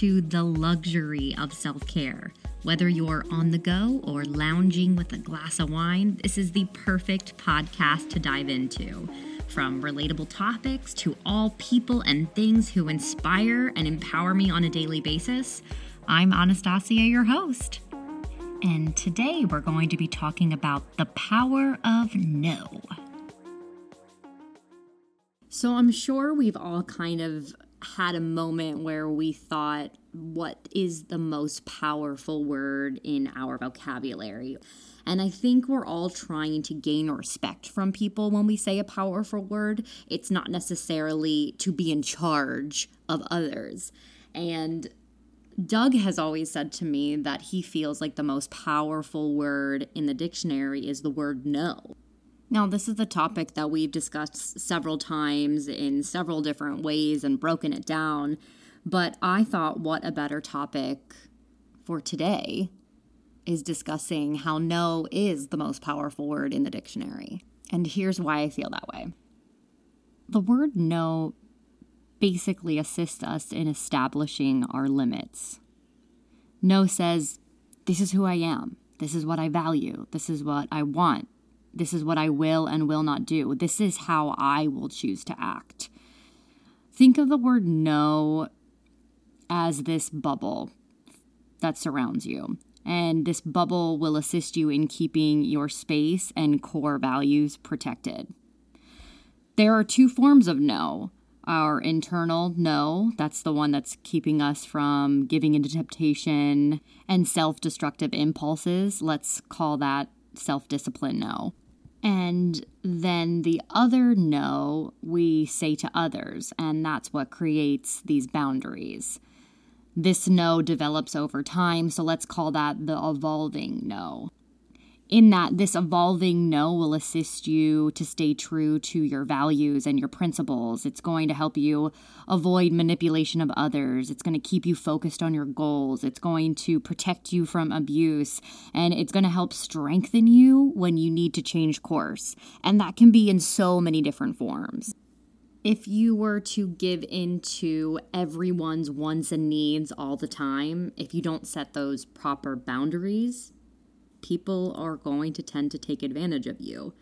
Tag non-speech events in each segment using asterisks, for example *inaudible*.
into the luxury of self care. Whether you're on the go or lounging with a glass of wine, this is the perfect podcast to dive into. From relatable topics to all people and things who inspire and empower me on a daily basis, I'm Anastasia, your host. And today we're going to be talking about the power of no. So I'm sure we've all kind of had a moment where we thought, what is the most powerful word in our vocabulary? And I think we're all trying to gain respect from people when we say a powerful word. It's not necessarily to be in charge of others. And Doug has always said to me that he feels like the most powerful word in the dictionary is the word no. Now, this is a topic that we've discussed several times in several different ways and broken it down, but I thought what a better topic for today is discussing how no is the most powerful word in the dictionary. And here's why I feel that way. The word no basically assists us in establishing our limits. No says, This is who I am. This is what I value. This is what I want. This is what I will and will not do. This is how I will choose to act. Think of the word no as this bubble that surrounds you. And this bubble will assist you in keeping your space and core values protected. There are two forms of no our internal no, that's the one that's keeping us from giving into temptation and self destructive impulses. Let's call that self discipline no. And then the other no we say to others, and that's what creates these boundaries. This no develops over time, so let's call that the evolving no in that this evolving no will assist you to stay true to your values and your principles. It's going to help you avoid manipulation of others. It's going to keep you focused on your goals. It's going to protect you from abuse. And it's going to help strengthen you when you need to change course. And that can be in so many different forms. If you were to give into everyone's wants and needs all the time, if you don't set those proper boundaries, people are going to tend to take advantage of you.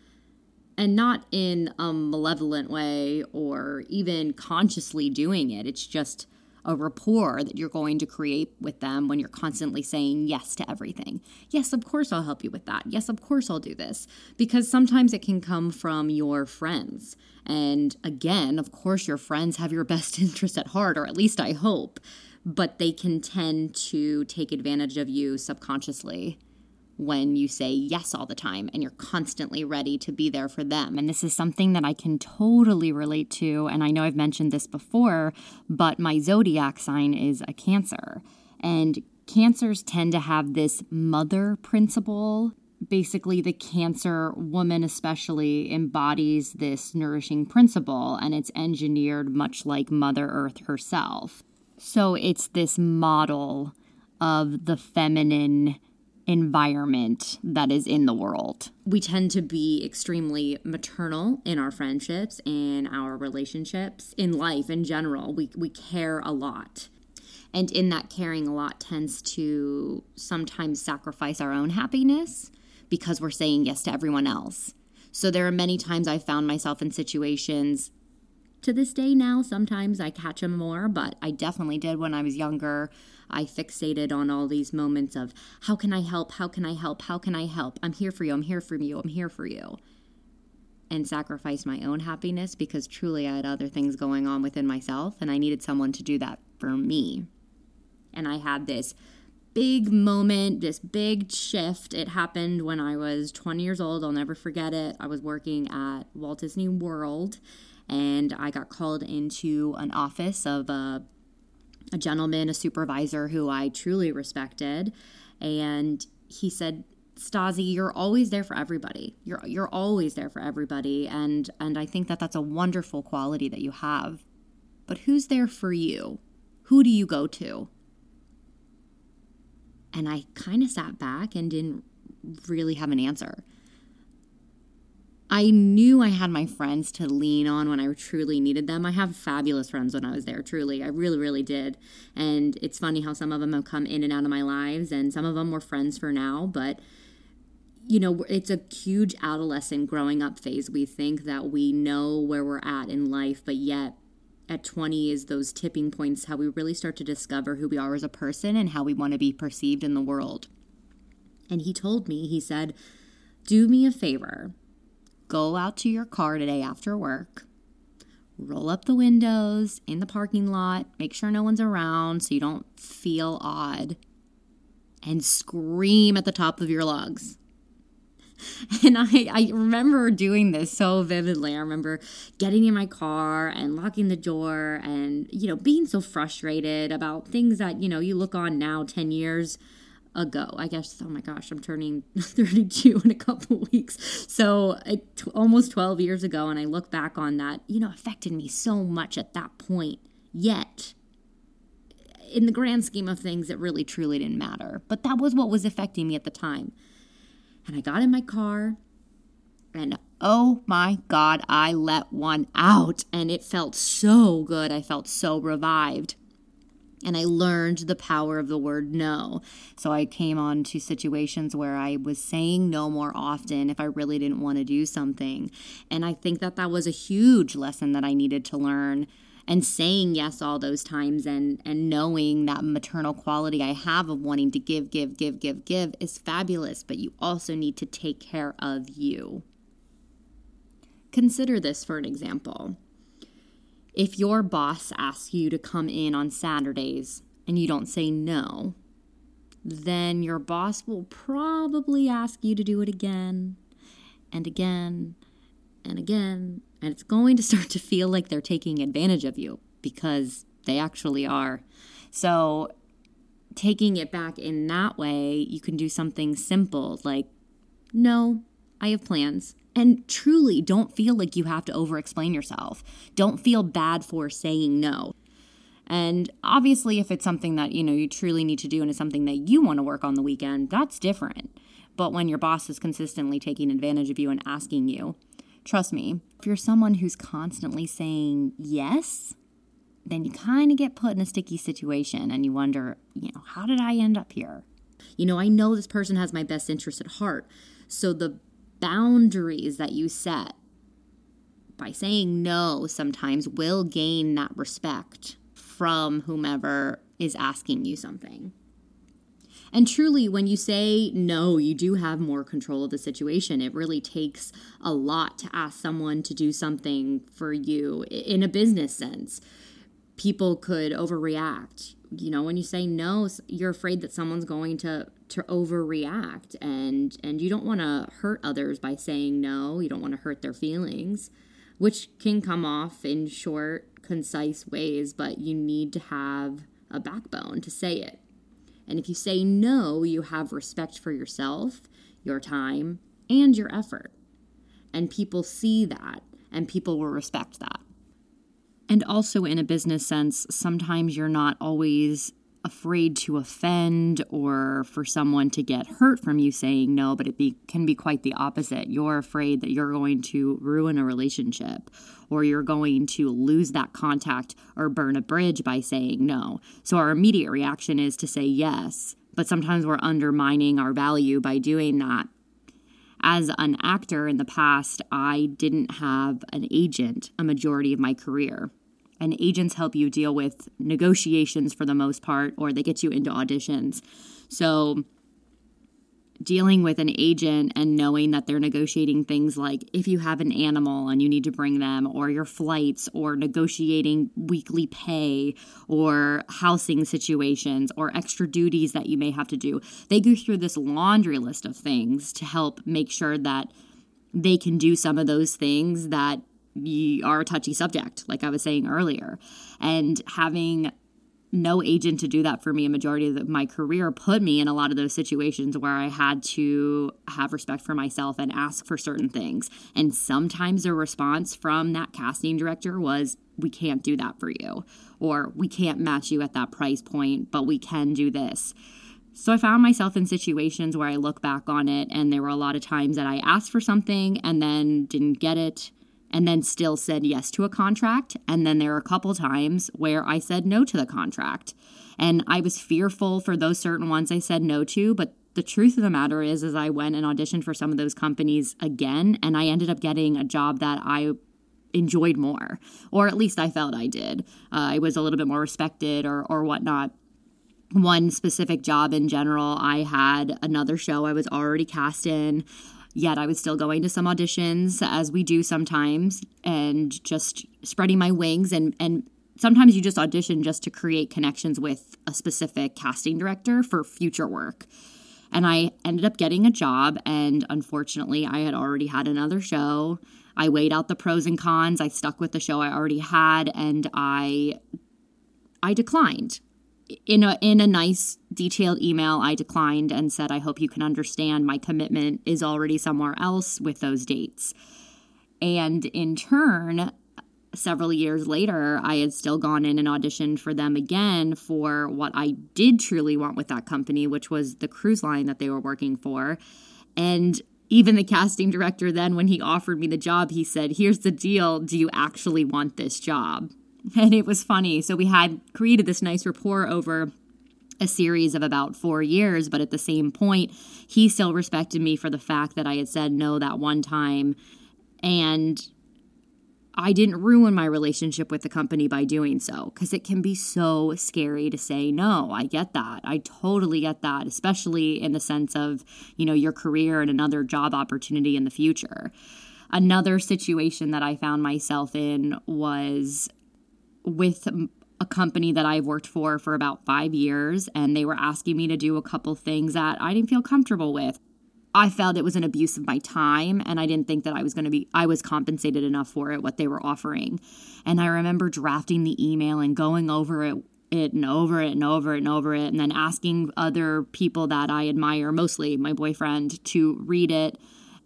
And not in a malevolent way or even consciously doing it. It's just a rapport that you're going to create with them when you're constantly saying yes to everything. Yes, of course I'll help you with that. Yes, of course I'll do this. Because sometimes it can come from your friends. And again, of course, your friends have your *laughs* best interest at heart, or at least I hope, but they can tend to take advantage of you subconsciously when you say yes all the time and you're constantly ready to be there for them. And this is something that I can totally relate to. And I know I've mentioned this before, but my zodiac sign is a Cancer. And Cancers tend to have this mother principle. Basically, the Cancer woman, especially, embodies this nourishing principle, and it's engineered much like Mother Earth herself. So it's this model of the feminine environment that is in the world. We tend to be extremely maternal in our friendships, in our relationships, in life in general. We, we care a lot. And in that caring a lot tends to sometimes sacrifice our own happiness because we're saying yes to everyone else. So there are many times I've found myself in situations to this day now, sometimes I catch them more, but I definitely did when I was younger. I fixated on all these moments of how can I help? How can I help? How can I help? I'm here for you. I'm here for you. I'm here for you. And sacrificed my own happiness because truly I had other things going on within myself and I needed someone to do that for me. And I had this big moment, this big shift. It happened when I was 20 years old. I'll never forget it. I was working at Walt Disney World and I got called into an office of a, a gentleman, a supervisor who I truly respected. And he said, Stasi, you're always there for everybody. You're you're always there for everybody, and and I think that that's a wonderful quality that you have. But who's there for you? Who do you go to? And I kind of sat back and didn't really have an answer I knew I had my friends to lean on when I truly needed them. I have fabulous friends when I was there, truly. I really, really did. And it's funny how some of them have come in and out of my lives, and some of them were friends for now, but you know, it's a huge adolescent growing up phase. We think that we know where we're at in life, but yet at 20 is those tipping points how we really start to discover who we are as a person and how we want to be perceived in the world. And he told me, he said, Do me a favor go out to your car today after work, roll up the windows in the parking lot, make sure no one's around so you don't feel odd, and scream at the top of your lungs. *laughs* And I, I remember doing this so vividly. I remember getting in my car and locking the door and, you know, being so frustrated about things that, you know, you look on now 10 years ago. I guess, oh my gosh, I'm turning *laughs* 32 in a couple *laughs* weeks. So almost 12 years ago. And I look back on that, you know, affected me so much at that point. Yet, in the grand scheme of things, it really truly didn't matter. But that was what was affecting me at the time. And I got in my car and oh my God, I let one out. And it felt so good. I felt so revived and I learned the power of the word no. So I came on to situations where I was saying no more often if I really didn't want to do something. And I think that that was a huge lesson that I needed to learn and saying yes all those times and and knowing that maternal quality I have of wanting to give give give give give is fabulous, but you also need to take care of you. Consider this for an example. If your boss asks you to come in on Saturdays and you don't say no, then your boss will probably ask you to do it again and again and again. And it's going to start *laughs* to feel like they're taking advantage of you because they actually are. So, taking it back in that way, you can do something simple like, no, I have plans. And truly, don't feel like you have to over explain yourself. Don't feel bad for saying no. And obviously, if it's something that, you know, you truly need to do and it's something that you want to work on the weekend, that's different. But when your boss is consistently taking advantage of you and asking you, trust me, if you're someone who's constantly saying yes, then you kind of get put in a sticky situation and you wonder, you know, how did I end up here? You know, I know this person has my best interest at heart. So the boundaries that you set by saying no sometimes will gain that respect from whomever is asking you something. And truly, when you say no, you do have more control of the situation. It really takes a lot to ask someone to do something for you in a business sense. People could overreact. You know, when you say no, you're afraid that someone's going to to overreact and and you don't want to hurt others by saying no you don't want to hurt their feelings which can come off in short concise ways but you need to have a backbone to say it. And if you say no you have respect for yourself your time and your effort. And people see that and people will respect that and also in a business sense sometimes you're not always afraid to offend or for someone to get hurt from you saying no, but it be, can be quite the opposite. You're afraid that you're going to ruin a relationship or you're going to lose that contact or burn a bridge by saying no. So our immediate reaction is to say yes, but sometimes we're undermining our value by doing that. As an actor in the past, I didn't have an agent a majority of my career and agents help you deal with negotiations for the most part, or they get you into auditions. So, dealing with an agent and knowing that they're negotiating things like if you have an animal and you need to bring them, or your flights, or negotiating weekly pay, or housing situations, or extra duties that you may have to do. They go through this laundry list of things to help make sure that they can do some of those things that you are a touchy subject, like I was saying earlier. And having no agent to do that for me a majority of my career put me in a lot of those situations where I had to have respect for myself and ask for certain things. And sometimes the response from that casting director was, We can't do that for you, or we can't match you at that price point, but we can do this. So I found myself in situations where I look back on it, and there were a lot of times that I asked for something and then didn't get it, and then still said yes to a contract. And then there were a couple times where I said no to the contract. And I was fearful for those certain ones I said no to, but the truth of the matter is is I went and auditioned for some of those companies again and I ended up getting a job that I enjoyed more or at least I felt I did. Uh, I was a little bit more respected or or whatnot one specific job in general. I had another show I was already cast in, yet I was still going to some auditions as we do sometimes and just spreading my wings and and sometimes you just audition just to create connections with a specific casting director for future work. And I ended up getting a job and unfortunately I had already had another show. I weighed out the pros and cons. I stuck with the show I already had and I I declined in a in a nice detailed email I declined and said I hope you can understand my commitment is already somewhere else with those dates. And in turn, several years later, I had still gone in and auditioned for them again for what I did truly want with that company, which was the cruise line that they were working for. And even the casting director then when he offered me the job, he said, "Here's the deal, do you actually want this job?" *laughs* And it was funny. So we had created this nice rapport over a series of about four years, but at the same point, he still respected me for the fact that I had said no that one time. And I didn't ruin my relationship with the company by doing so because it can be so scary to say no. I get that. I totally get that, especially in the sense of, you know, your career and another job opportunity in the future. Another situation that I found myself in was with a company that I've worked for for about five years, and they were asking me to do a couple things that I didn't feel comfortable with. I felt it was an abuse of my time, and I didn't think that I was going to be, I was compensated enough for it, what they were offering. And I remember drafting the email and going over it it and over it and over it and over it and then asking other people that I admire, mostly my boyfriend, to read it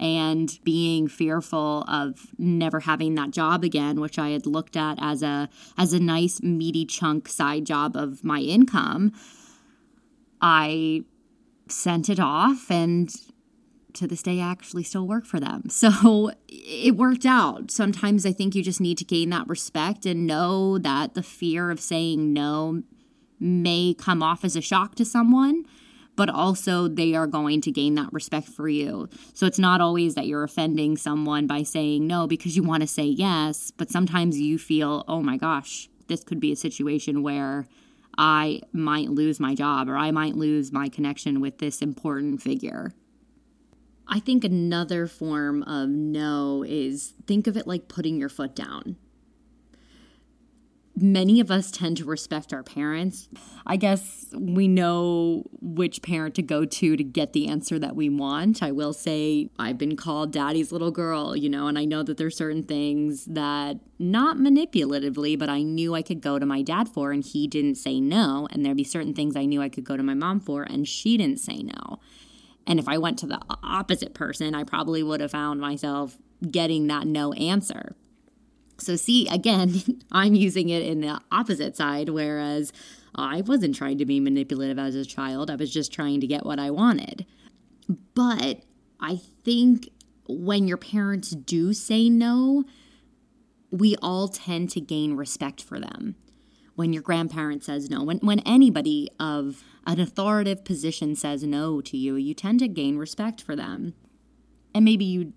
and being fearful of never having that job again which i had looked at as a as a nice meaty chunk side job of my income i sent it off and to this day I actually still work for them. *laughs* So it worked out. Sometimes I think you just need to gain that respect and know that the fear of saying no may come off as a shock to someone but also they are going to gain that respect for you. So it's not always that you're offending someone by saying no because you want to say yes, but sometimes you feel, oh my gosh, this could be a situation where I might lose my job or I might lose my connection with this important figure. I think another form of no is think of it like putting your foot down many of us tend to respect our parents. I guess we know which parent to go to to get the answer that we want. I will say I've been called daddy's little girl, you know, and I know that there's certain things that not manipulatively, but I knew I could go to my dad for and he didn't say no, and there'd be certain things I knew I could go to my mom for and she didn't say no. And if I went to the opposite person, I probably would have found myself getting that no answer. So, see, again, *laughs* I'm using it in the opposite side, whereas I wasn't trying to be manipulative as a child. I was just trying to get what I wanted. But I think when your parents do say no, we all tend to gain respect for them. When your grandparent says no, when, when anybody of an authoritative position says no to you, you tend to gain respect for them. And maybe you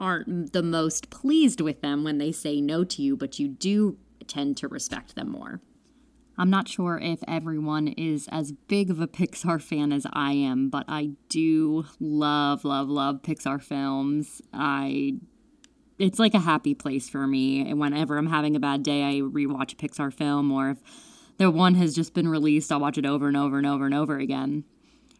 aren't the most pleased with them when they say no to you, but you do tend to respect them more. I'm not sure if everyone is as big of a Pixar fan as I am, but I do love, love, love Pixar films. I it's like a happy place for me. And whenever I'm having a bad day, I rewatch a Pixar film, or if the one has just been released, I'll watch it over and over and over and over again.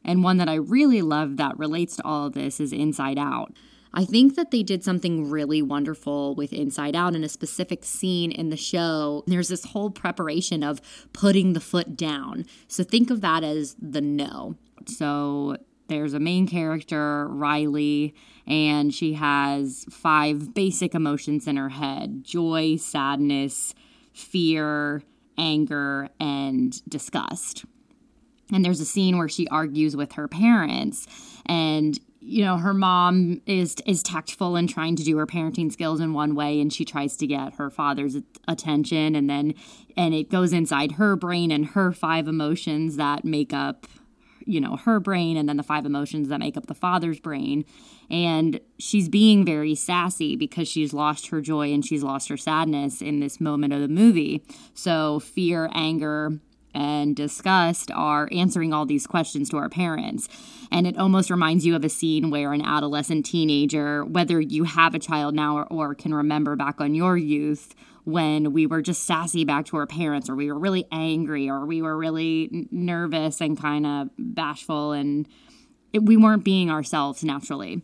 And one that I really love that relates to all of this is Inside Out. I think that they did something really wonderful with Inside Out in a specific scene in the show. There's this whole preparation of putting the foot down. So think of that as the no. So there's a main character, Riley, and she has five basic emotions in her head joy, sadness, fear, anger, and disgust. And there's a scene where she argues with her parents and you know her mom is is tactful and trying to do her parenting skills in one way and she tries to get her father's attention and then and it goes inside her brain and her five emotions that make up you know her brain and then the five emotions that make up the father's brain. And she's being very sassy because she's lost her joy and she's lost her sadness in this moment of the movie. So fear anger and disgust are answering all these questions to our parents. And it almost reminds you of a scene where an adolescent teenager, whether you have a child now or, or, can remember back on your youth, when we were just sassy back to our parents, or we were really angry, or we were really nervous and kind of bashful, and it, we weren't being ourselves naturally.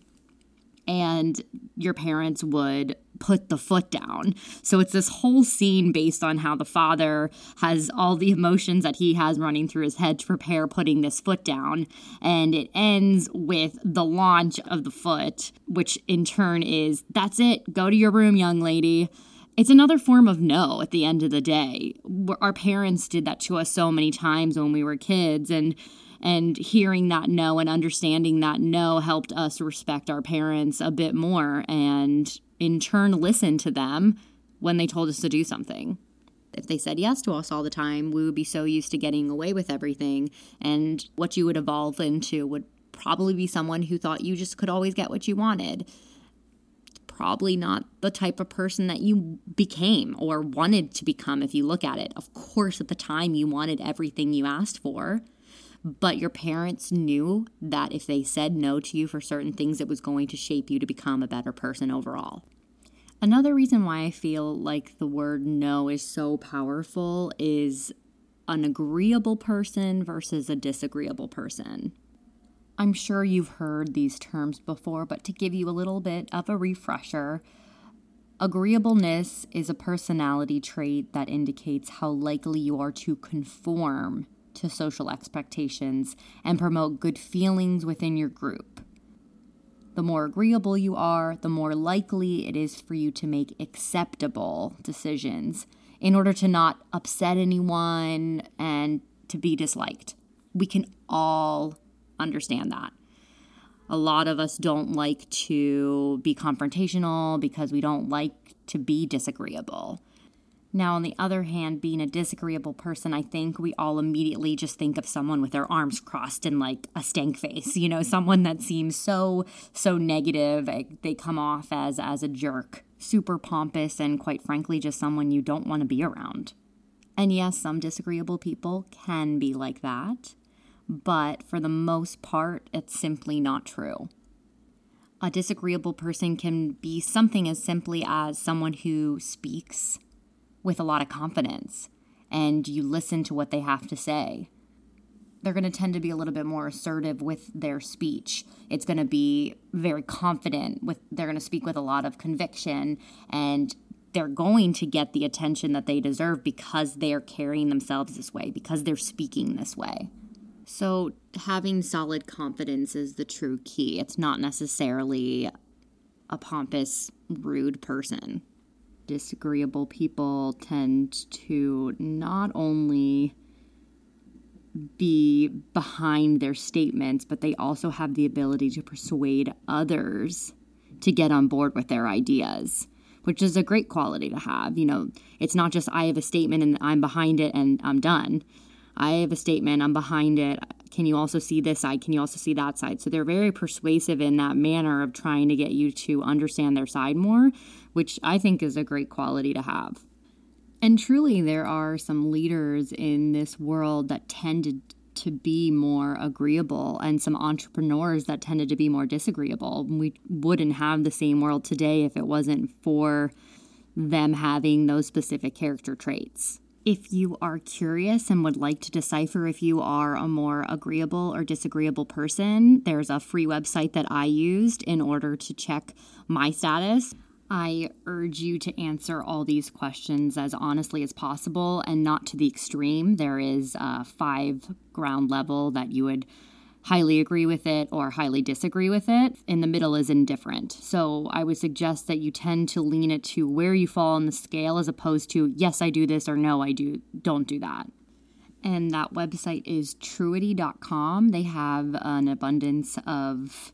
And your parents would put the foot down. So it's this whole scene based on how the father has all the emotions that he has running through his head to prepare putting this foot down. And it ends with the launch of the foot, which in turn is that's it, go to your room, young lady. It's another form of no at the end of the day. Our parents did that to us so many times when we were kids. And and hearing that no and understanding that no helped us respect our parents a bit more and in turn listen to them when they told us to do something. If they said yes to us all the time, we would be so used to getting away with everything. And what you would evolve into would probably be someone who thought you just could always get what you wanted. Probably not the type of person that you became or wanted to become if you look at it. Of course, at the time, you wanted everything you asked for but your parents knew that if they said no to you for certain things, it was going to shape you to become a better person overall. Another reason why I feel like the word no is so powerful is an agreeable person versus a disagreeable person. I'm sure you've heard these terms before, but to give you a little bit of a refresher, agreeableness is a personality trait that indicates how likely you are to conform to social expectations and promote good feelings within your group. The more agreeable you are, the more likely it is for you to make acceptable decisions in order to not upset anyone and to be disliked. We can all understand that. A lot of us don't like to be confrontational because we don't like to be disagreeable. Now, on the other hand, being a disagreeable person, I think we all immediately just think of someone with their arms crossed and like a stank face, you know, someone that seems so, so negative. They come off as, as a jerk, super pompous, and quite frankly, just someone you don't want to be around. And yes, some disagreeable people can be like that, but for the most part, it's simply not true. A disagreeable person can be something as simply as someone who speaks with a lot of confidence and you listen to what they have to say. They're going to tend to be a little bit more assertive with their speech. It's going to be very confident with they're going to speak with a lot of conviction and they're going to get the attention that they deserve because they're carrying themselves this way, because they're speaking this way. So, having solid confidence is the true key. It's not necessarily a pompous, rude person disagreeable people tend to not only be behind their statements, but they also have the ability to persuade others to get on board with their ideas, which is a great quality to have. You know, it's not just I have a statement and I'm behind it and I'm done. I have a statement, I'm behind it. Can you also see this side? Can you also see that side? So they're very persuasive in that manner of trying to get you to understand their side more, which I think is a great quality to have. And truly, there are some leaders in this world that tended to be more agreeable and some entrepreneurs that tended to be more disagreeable. We wouldn't have the same world today if it wasn't for them having those specific character traits. If you are curious and would like to decipher if you are a more agreeable or disagreeable person, there's a free website that I used in order to check my status. I urge you to answer all these questions as honestly as possible and not to the extreme. There is a five ground level that you would highly agree with it or highly disagree with it. In the middle is indifferent. So I would suggest that you tend to lean it to where you fall on the scale as opposed to yes, I do this or no, I do don't do that. and that website is truity.com. They have an abundance of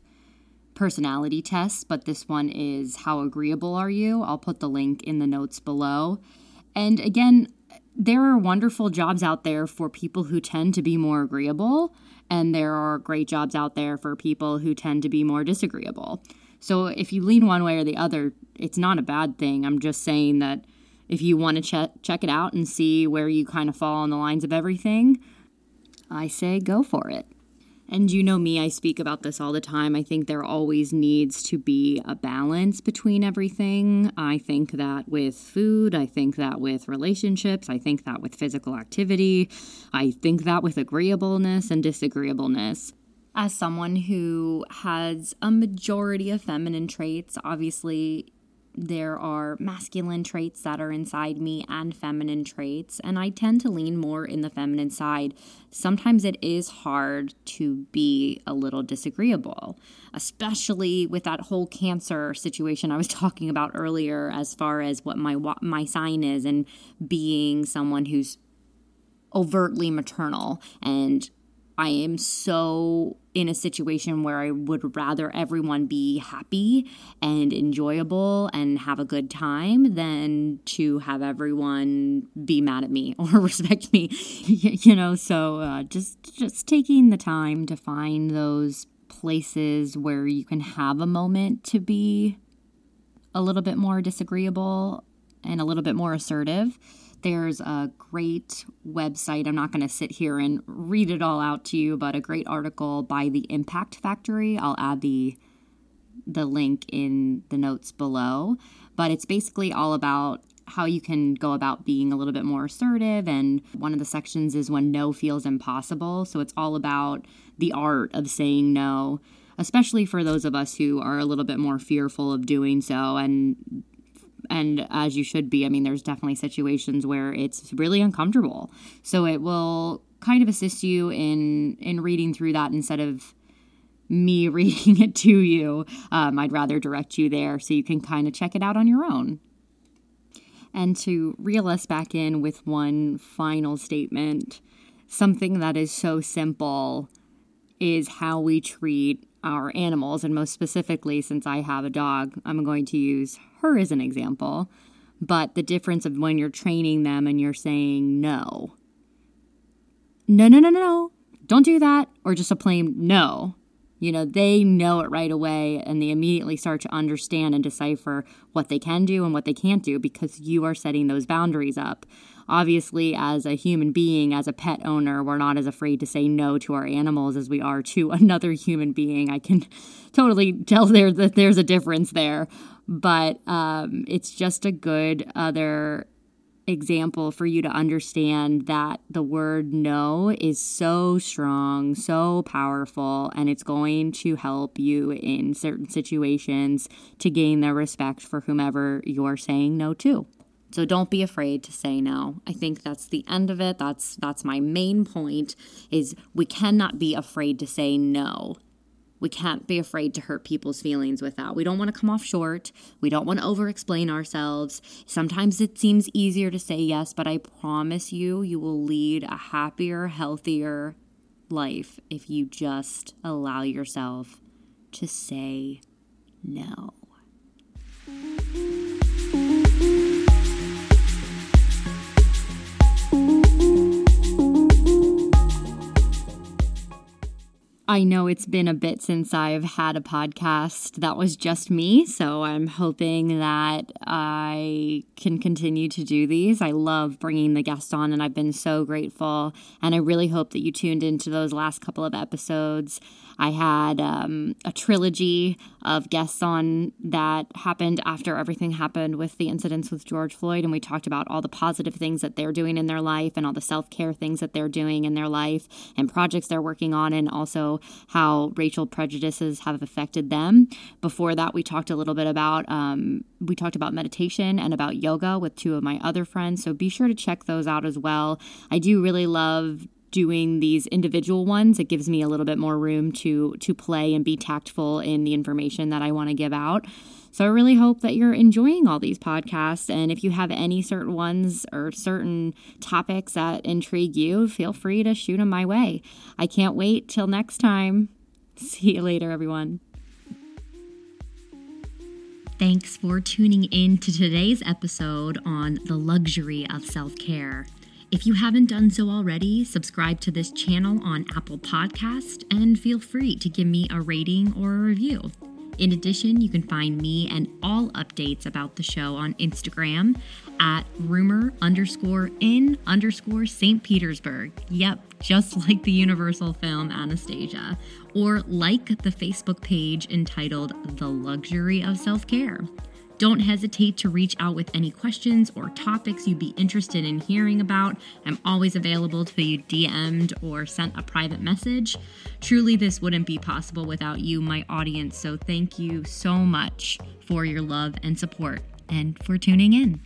personality tests, but this one is How Agreeable Are You? I'll put the link in the notes below. And again, there are wonderful jobs out there for people who tend to be more agreeable, and there are great jobs out there for people who tend to be more disagreeable. So if you lean one way or the other, it's not a bad thing. I'm just saying that if you want to check check it out and see where you kind of fall on the lines of everything, I say go for it. And you know me, I speak about this all the time. I think there always needs to be a balance between everything. I think that with food, I think that with relationships, I think that with physical activity, I think that with agreeableness and disagreeableness. As someone who has a majority of feminine traits, obviously there are masculine traits that are inside me and feminine traits, and I tend to lean more in the feminine side. Sometimes it is hard to be a little disagreeable, especially with that whole cancer situation I was *laughs* talking about earlier, as far as what my my sign is, and being someone who's overtly maternal and I am so in a situation where I would rather everyone be happy and enjoyable and have a good time than to have everyone be mad at me *laughs* or respect me. *laughs* you know, so uh, just just taking the time to find those places where you can have a moment to be a little bit more disagreeable and a little bit more assertive there's a great website. I'm not going to sit here and read it all out to you, but a great article by the Impact Factory. I'll add the the link in the notes below, but it's basically all about how you can go about being a little bit more assertive and one of the sections is when no feels impossible. So it's all about the art of saying no especially for those of us who are a little bit more fearful of doing so and and as you should be. I mean, there's definitely situations where it's really uncomfortable. So it will kind of assist you in in reading through that instead of me *laughs* reading it to you. Um, I'd rather direct you there so you can kind of check it out on your own. And to reel us back in with one final statement, something that is so simple is how we treat our animals. And most specifically, since I have a dog, I'm going to use her as an example, but the difference of when you're training them and you're saying no. No, no, no, no. Don't do that. Or just a plain no. You know, they know it right away and they immediately start to understand and decipher what they can do and what they can't do because you are setting those boundaries up. Obviously, as a human being, as a pet owner, we're not as afraid to say no to our animals as we are to *laughs* another human being. I can totally tell there that there's a difference there but um, it's just a good other example for you to understand that the word no is so strong, so powerful, and it's going to help you in certain situations to gain the respect for whomever you're saying no to. So don't be afraid to say no. I think that's the end of it. That's that's my main point is we cannot be afraid to say no we can't be afraid to hurt people's feelings with that. We don't want to come off short. We don't want to over explain ourselves. Sometimes it seems easier to say yes, but I promise you, you will lead a happier, healthier life if you just allow yourself to say no. I know it's been a bit since I've had a podcast that was just me, so I'm hoping that I can continue to do these. I love bringing the guests on, and I've been so grateful. And I really hope that you tuned into those last couple of episodes. I had um, a trilogy of guests on that happened after everything happened with the incidents with George Floyd, and we talked about all the positive things that they're doing in their life and all the self care things that they're doing in their life and projects they're working on, and also how racial prejudices have affected them. Before that, we talked a little bit about um, we talked about meditation and about yoga with two of my other friends. So be sure to check those out as well. I do really love doing these individual ones, it gives me a little bit more room to to play and be tactful in the information that I want to give out. So I really hope that you're enjoying all these podcasts. And if you have any certain ones or certain topics that intrigue you, feel free to shoot them my way. I can't wait till next time. *laughs* See you later, everyone. Thanks for tuning in to today's episode on the luxury of self care. If you haven't done so already, subscribe to this channel on Apple Podcast and feel free to give me a rating or a review. In addition, you can find me and all updates about the show on Instagram at rumor underscore in underscore St. Petersburg. Yep, just *laughs* like the Universal film Anastasia. Or like the Facebook page entitled The Luxury of Self Care. Don't hesitate to reach out with any questions or topics you'd be interested in hearing about. I'm always available to be DM'd or sent a private message. Truly, this wouldn't be possible without you, my audience. So, thank you so much for your love and support and for tuning in.